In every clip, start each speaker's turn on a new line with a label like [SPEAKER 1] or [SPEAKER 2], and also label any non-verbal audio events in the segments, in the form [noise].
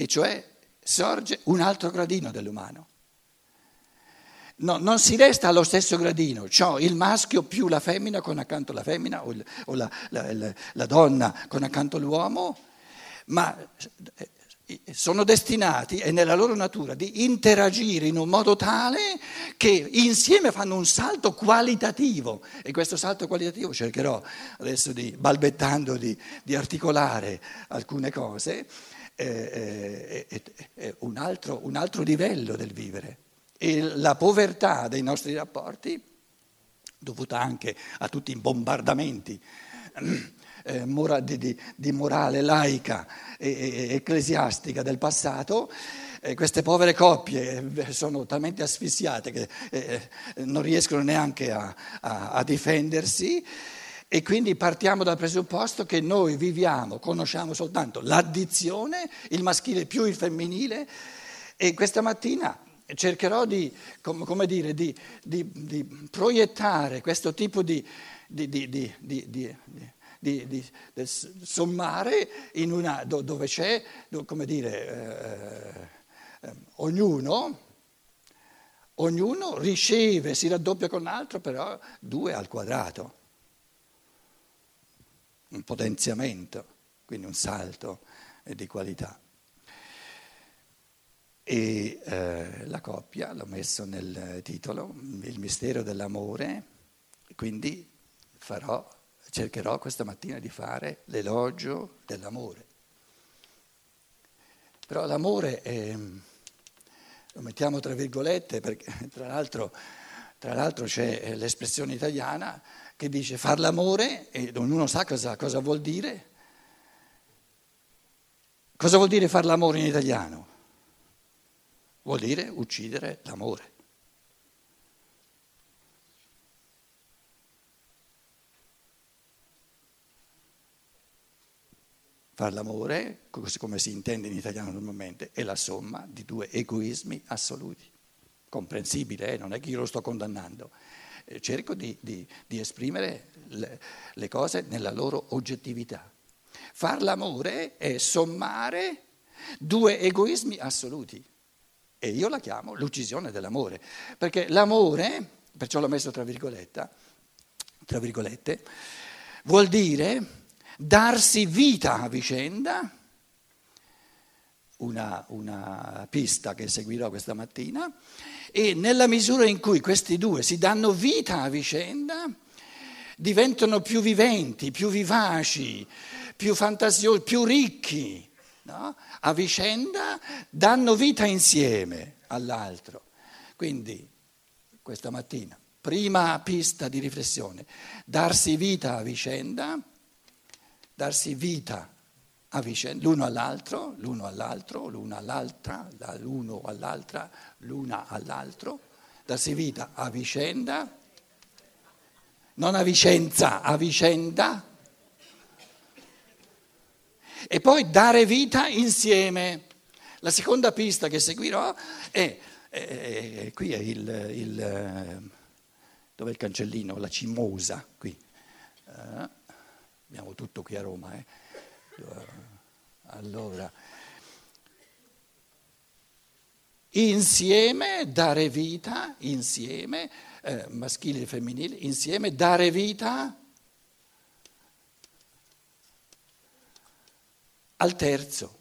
[SPEAKER 1] e cioè sorge un altro gradino dell'umano. No, non si resta allo stesso gradino, cioè il maschio più la femmina con accanto la femmina o, o la, la, la, la, donna con accanto l'uomo, ma eh, sono destinati, è nella loro natura, di interagire in un modo tale che insieme fanno un salto qualitativo e questo salto qualitativo cercherò adesso di, balbettando, di, di articolare alcune cose, eh, è, è un, altro, un altro livello del vivere. E la povertà dei nostri rapporti, dovuta anche a tutti i bombardamenti eh, di, di, di, morale laica e, e ecclesiastica del passato, eh, queste povere coppie eh, sono talmente asfissiate che eh, non riescono neanche a, a, a difendersi. E quindi partiamo dal presupposto che noi viviamo, conosciamo soltanto l'addizione, il maschile più il femminile, e questa mattina cercherò di, come dire, di, di, di proiettare questo tipo di, di sommare in una, dove c'è, come dire, eh, eh, ognuno, ognuno riceve, si raddoppia con l'altro, però due al quadrato, un potenziamento, quindi un salto di qualità. E eh, la coppia, l'ho messo nel titolo, il mistero dell'amore, quindi farò, cercherò questa mattina di fare l'elogio dell'amore. Però l'amore è, lo mettiamo tra virgolette perché tra l'altro, tra l'altro c'è l'espressione italiana che dice far l'amore e ognuno sa cosa, cosa vuol dire. Cosa vuol dire far l'amore in italiano? Vuol dire uccidere l'amore. Far l'amore, come si intende in italiano normalmente, è la somma di due egoismi assoluti. Comprensibile, eh? non è che io lo sto condannando. Eh, cerco di, di, di esprimere le, le cose nella loro oggettività. Far l'amore è sommare due egoismi assoluti. E io la chiamo l'uccisione dell'amore, perché l'amore, perciò l'ho messo tra tra virgolette vuol dire darsi vita a vicenda, una, una pista che seguirò questa mattina, e nella misura in cui questi due si danno vita a vicenda, diventano più viventi, più vivaci, più fantasiosi, più ricchi no? a vicenda danno vita insieme all'altro. Quindi questa mattina, prima pista di riflessione, darsi vita a vicenda, darsi vita a vicenda, l'uno all'altro, l'uno all'altro, l'una all'altra, l'uno all'altra, l'una all'altro, darsi vita a vicenda, non a Vicenza, a vicenda, e poi dare vita insieme. La seconda pista che seguirò è, è qui è il, il, dove il cancellino, la cimosa, qui. Uh, abbiamo tutto qui a Roma. Eh. Allora, insieme dare vita, insieme, eh, maschile e femminile, insieme dare vita al terzo.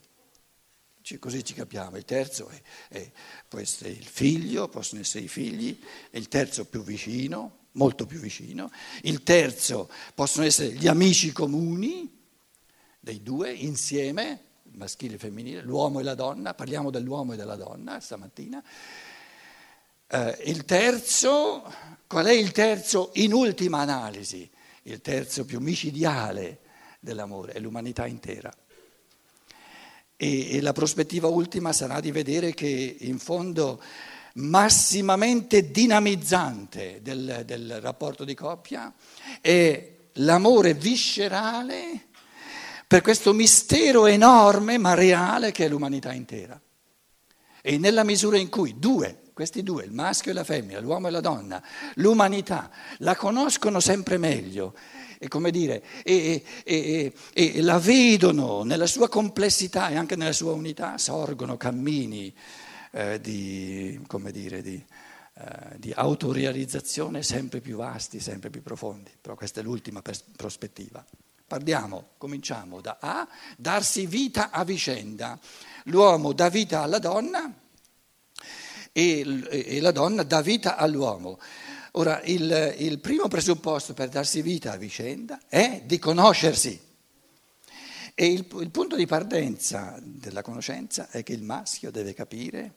[SPEAKER 1] Così ci capiamo, il terzo è, è, può essere il figlio, possono essere i figli, il terzo più vicino, molto più vicino, il terzo possono essere gli amici comuni dei due insieme, maschile e femminile, l'uomo e la donna, parliamo dell'uomo e della donna stamattina. Eh, il terzo, qual è il terzo in ultima analisi? Il terzo più micidiale dell'amore, è l'umanità intera. E, e la prospettiva ultima sarà di vedere che in fondo massimamente dinamizzante del, del rapporto di coppia è l'amore viscerale per questo mistero enorme ma reale che è l'umanità intera. E nella misura in cui due, questi due, il maschio e la femmina, l'uomo e la donna, l'umanità, la conoscono sempre meglio e, come dire, e, e, e, la vedono nella sua complessità e anche nella sua unità, sorgono cammini eh, di, come dire, di, eh, di autorealizzazione sempre più vasti, sempre più profondi. Però questa è l'ultima pers- prospettiva. Parliamo, cominciamo da A, darsi vita a vicenda. L'uomo dà vita alla donna e, e la donna dà vita all'uomo. Ora, il, il primo presupposto per darsi vita a vicenda è di conoscersi. E il, il, punto di partenza della conoscenza è che il maschio deve capire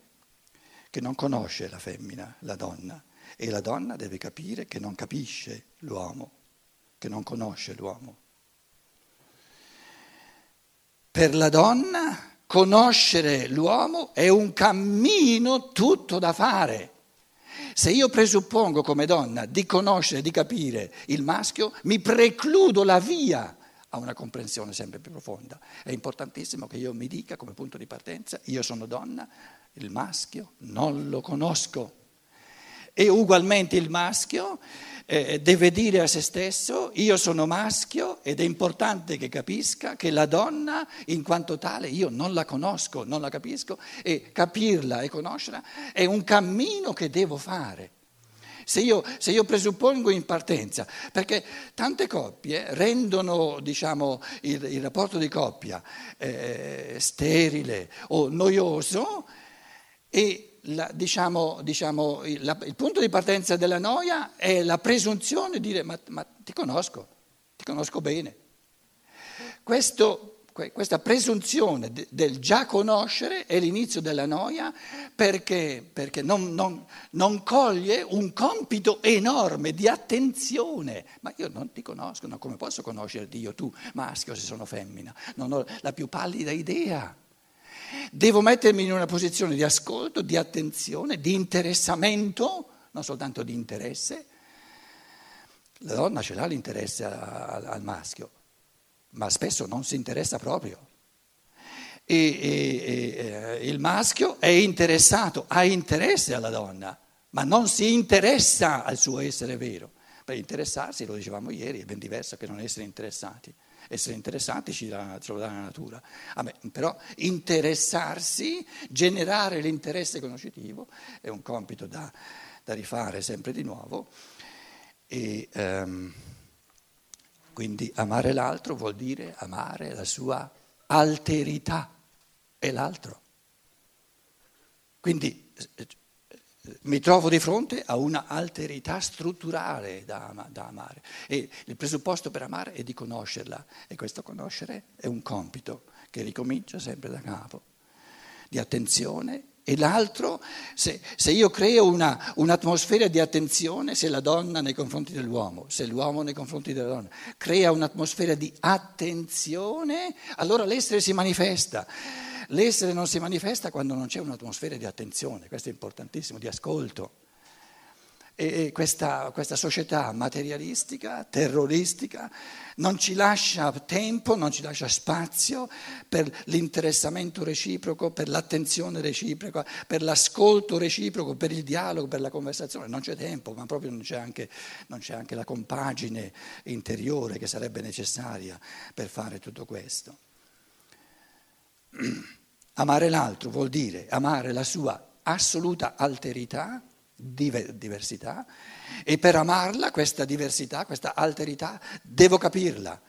[SPEAKER 1] che non conosce la femmina, la donna, e la donna deve capire che non capisce l'uomo, che non conosce l'uomo. Per la donna conoscere l'uomo è un cammino tutto da fare. Se io presuppongo come donna di conoscere, di capire il maschio, mi precludo la via a una comprensione sempre più profonda. È importantissimo che io mi dica come punto di partenza, io sono donna, il maschio non lo conosco. E ugualmente il maschio eh, deve dire a se stesso io sono maschio ed è importante che capisca che la donna in quanto tale io non la conosco, non la capisco e capirla e conoscerla è un cammino che devo fare. Se io, se io, presuppongo in partenza, perché tante coppie rendono diciamo, il, il, rapporto di coppia eh, sterile o noioso e la, diciamo, diciamo, il, il, punto di partenza della noia è la presunzione di dire ma, ma ti conosco, ti conosco bene. Questo, questa presunzione de, del già conoscere è l'inizio della noia perché, perché non, non, non, coglie un compito enorme di attenzione. Ma io non ti conosco, no, come posso conoscerti io, tu maschio se sono femmina? Non ho la più pallida idea. Devo mettermi in una posizione di ascolto, di attenzione, di interessamento, non soltanto di interesse. La donna ce l'ha l'interesse al maschio, ma spesso non si interessa proprio. E, e, e, il maschio è interessato, ha interesse alla donna, ma non si interessa al suo essere vero. Per interessarsi, lo dicevamo ieri, è ben diverso che non essere interessati essere interessati ce lo dà la natura. Vabbè, però interessarsi, generare l'interesse conoscitivo è un compito da, da rifare sempre di nuovo. E, um, quindi amare l'altro vuol dire amare la sua alterità e l'altro. Quindi mi trovo di fronte a una alterità strutturale da, da, amare e il presupposto per amare è di conoscerla e questo conoscere è un compito che ricomincia sempre da capo, di attenzione e l'altro, se, se io creo una, un'atmosfera di attenzione, se la donna nei confronti dell'uomo, se l'uomo nei confronti della donna, crea un'atmosfera di attenzione, allora l'essere si manifesta. L'essere non si manifesta quando non c'è un'atmosfera di attenzione, questo è importantissimo, di ascolto. E questa, questa, società materialistica, terroristica, non ci lascia tempo, non ci lascia spazio per l'interessamento reciproco, per l'attenzione reciproca, per l'ascolto reciproco, per il dialogo, per la conversazione. Non c'è tempo, ma proprio non c'è anche, non c'è anche la compagine interiore che sarebbe necessaria per fare tutto questo. [clears throat] Amare l'altro vuol dire amare la sua assoluta alterità, diversità, e per amarla, questa diversità, questa alterità, devo capirla.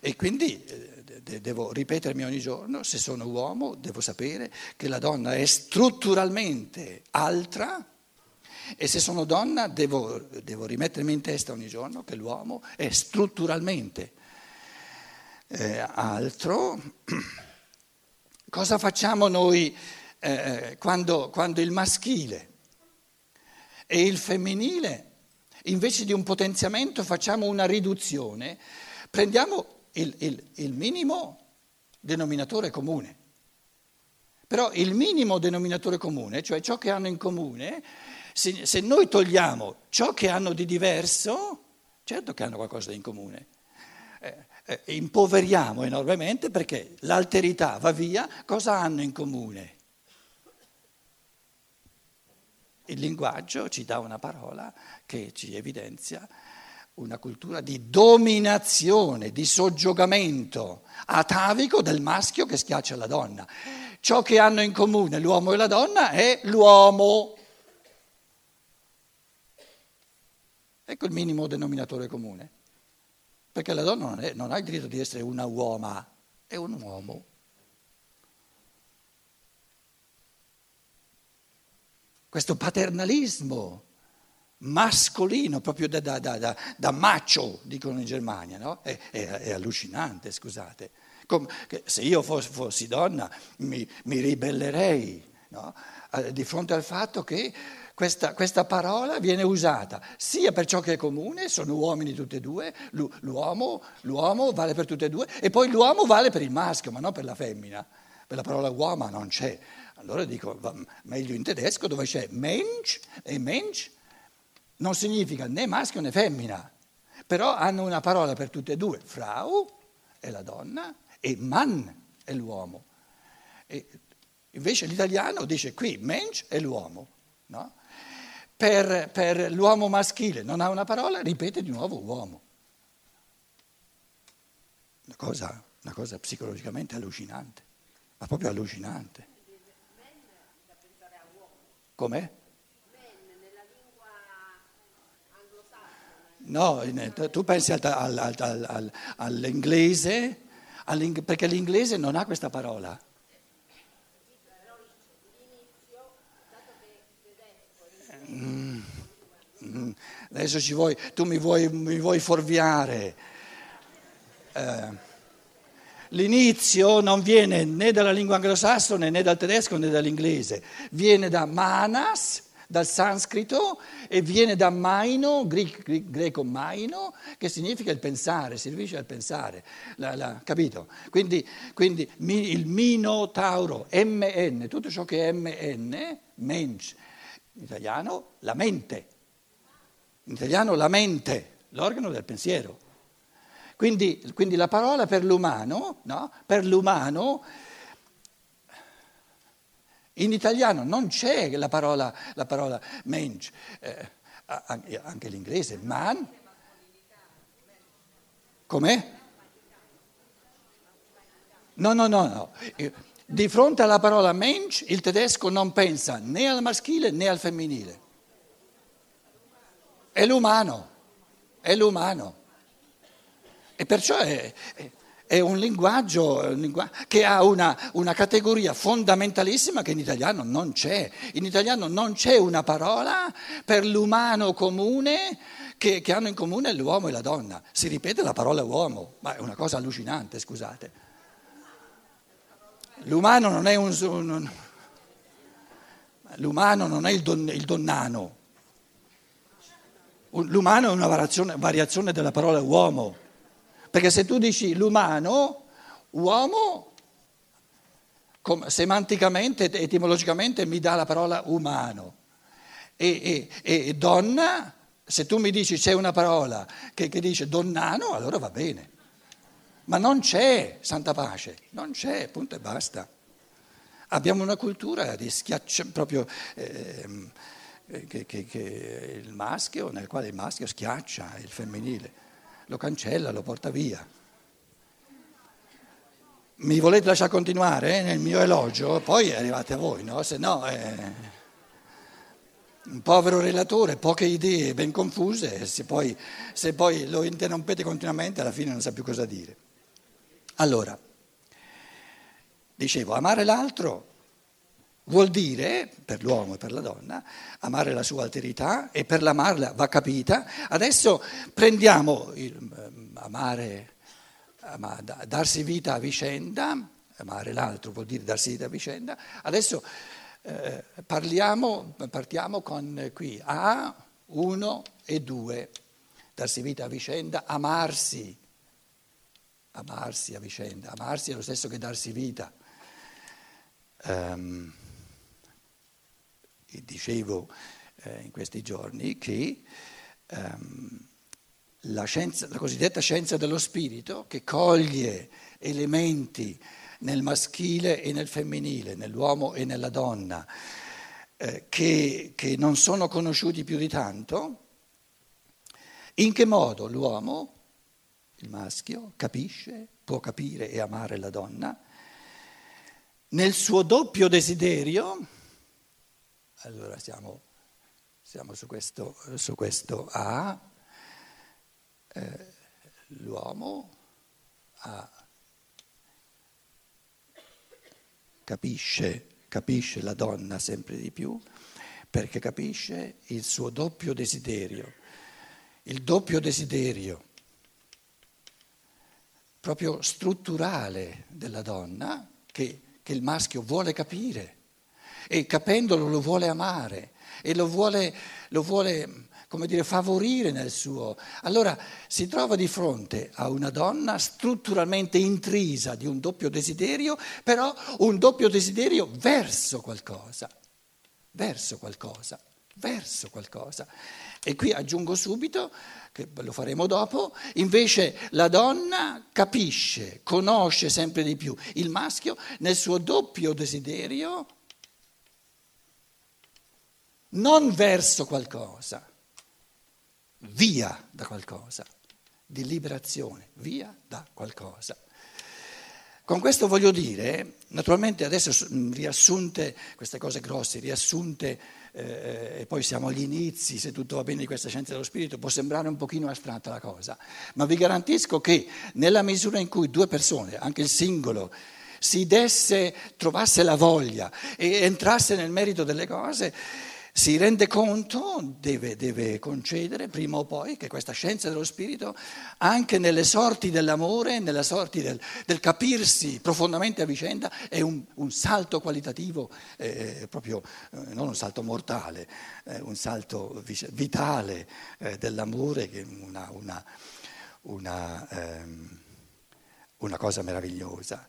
[SPEAKER 1] E quindi eh, devo ripetermi ogni giorno, se sono uomo, devo sapere che la donna è strutturalmente altra e se sono donna devo, devo rimettermi in testa ogni giorno che l'uomo è strutturalmente eh, altro. [clears throat] Cosa facciamo noi eh, quando, quando il maschile e il femminile, invece di un potenziamento, facciamo una riduzione? Prendiamo il, il, il minimo denominatore comune. Però il minimo denominatore comune, cioè ciò che hanno in comune, se, se, noi togliamo ciò che hanno di diverso, certo che hanno qualcosa in comune. Eh, eh, impoveriamo enormemente perché l'alterità va via, cosa hanno in comune? Il linguaggio ci dà una parola che ci evidenzia una cultura di dominazione, di soggiogamento atavico del maschio che schiaccia la donna. Ciò che hanno in comune l'uomo e la donna è l'uomo. Ecco il minimo denominatore comune. Perché la donna non, è, non ha il diritto di essere una uoma, è un uomo. Questo paternalismo mascolino, proprio da, da, da, da macho, dicono in Germania, no? è, è, è, allucinante, scusate. Come, se io fossi, fossi donna mi, mi ribellerei no? di fronte al fatto che questa, questa, parola viene usata sia per ciò che è comune, sono uomini tutti e due, l'uomo, l'uomo vale per tutti e due, e poi l'uomo vale per il maschio, ma non per la femmina. Per la parola uomo non c'è. Allora dico, meglio in tedesco dove c'è Mensch e Mensch non significa né maschio né femmina, però hanno una parola per tutte e due, Frau è la donna e Mann è l'uomo. E invece l'italiano dice qui Mensch è l'uomo. No? Per, per l'uomo maschile non ha una parola, ripete di nuovo uomo. Una cosa, una cosa psicologicamente allucinante, ma proprio allucinante. Com'è? No, tu pensi al, al, al, all'inglese, perché l'inglese non ha questa parola. Adesso ci vuoi, tu mi vuoi, mi vuoi fuorviare. Eh, l'inizio non viene né dalla lingua anglosassone né dal tedesco né dall'inglese, viene da manas dal sanscrito e viene da maino, greco maino, che significa il pensare, si riferisce al pensare, la, la, capito? Quindi, quindi mi, il minotauro, MN, tutto ciò che è MN, mensch, in italiano la mente, in italiano la mente, l'organo del pensiero. Quindi, quindi la parola per l'umano, no? per l'umano in italiano non c'è la parola, la parola mensch, eh, anche l'inglese, man. Com'è? No, no, no, no. Di fronte alla parola mensch il tedesco non pensa né al maschile né al femminile. È l'umano, è l'umano. E perciò è, è un linguaggio, che ha una, una, categoria fondamentalissima che in italiano non c'è. In italiano non c'è una parola per l'umano comune che, che hanno in comune l'uomo e la donna. Si ripete la parola uomo, ma è una cosa allucinante, scusate. L'umano non è un l'umano non è il, don, il donnano. L'umano è una variazione, variazione della parola uomo. Perché se tu dici l'umano, uomo, semanticamente, etimologicamente mi dà la parola umano. E, e, e, donna, se tu mi dici c'è una parola che, che dice donnano, allora va bene. Ma non c'è santa pace, non c'è, punto e basta. Abbiamo una cultura di schiaccio, proprio eh, che, che, che il maschio, nel quale il maschio schiaccia il femminile lo cancella, lo porta via. Mi volete lasciare continuare nel mio elogio? Poi arrivate a voi, no? Se no è un povero relatore, poche idee ben confuse, se poi, se poi lo interrompete continuamente alla fine non sa più cosa dire. Allora, dicevo, amare l'altro Vuol dire, per l'uomo e per la donna, amare la sua alterità e per l'amarla va capita. Adesso prendiamo il ehm, amare, ama, darsi vita a vicenda, amare l'altro vuol dire darsi vita a vicenda. Adesso eh, parliamo, partiamo con qui A, 1 e 2, darsi vita a vicenda, amarsi, amarsi a vicenda, amarsi è lo stesso che darsi vita. Um, dicevo eh, in questi giorni che ehm, la, scienza, la cosiddetta scienza dello spirito, che coglie elementi nel maschile e nel femminile, nell'uomo e nella donna, eh, che, che non sono conosciuti più di tanto, In che modo l'uomo, il maschio, capisce, può capire e amare la donna? Nel suo doppio desiderio, allora siamo, siamo su, questo, su, questo, A, eh, l'uomo ha, capisce, capisce la donna sempre di più perché capisce il suo doppio desiderio, il doppio desiderio proprio strutturale della donna che, che il maschio vuole capire e capendolo lo vuole amare e lo vuole, lo vuole come dire, favorire nel suo. Allora si trova di fronte a una donna strutturalmente intrisa di un doppio desiderio, però un doppio desiderio verso qualcosa, verso qualcosa, verso qualcosa. E qui aggiungo subito, che lo faremo dopo, invece la donna capisce, conosce sempre di più il maschio nel suo doppio desiderio, non verso qualcosa via da qualcosa, di liberazione, via da qualcosa. Con questo voglio dire, naturalmente adesso riassunte queste cose grosse, riassunte eh, e poi siamo agli inizi, se tutto va bene di questa scienza dello spirito, può sembrare un pochino astratta la cosa, ma vi garantisco che nella misura in cui due persone, anche il singolo, si desse, trovasse la voglia e entrasse nel merito delle cose, si rende conto, deve, deve, concedere prima o poi che questa scienza dello spirito, anche nelle sorti dell'amore, nelle sorti del, del capirsi profondamente a vicenda, è un, un salto qualitativo, eh, proprio eh, non un salto mortale, eh, un salto vitale eh, dell'amore, che è una, una, una, ehm, una cosa meravigliosa.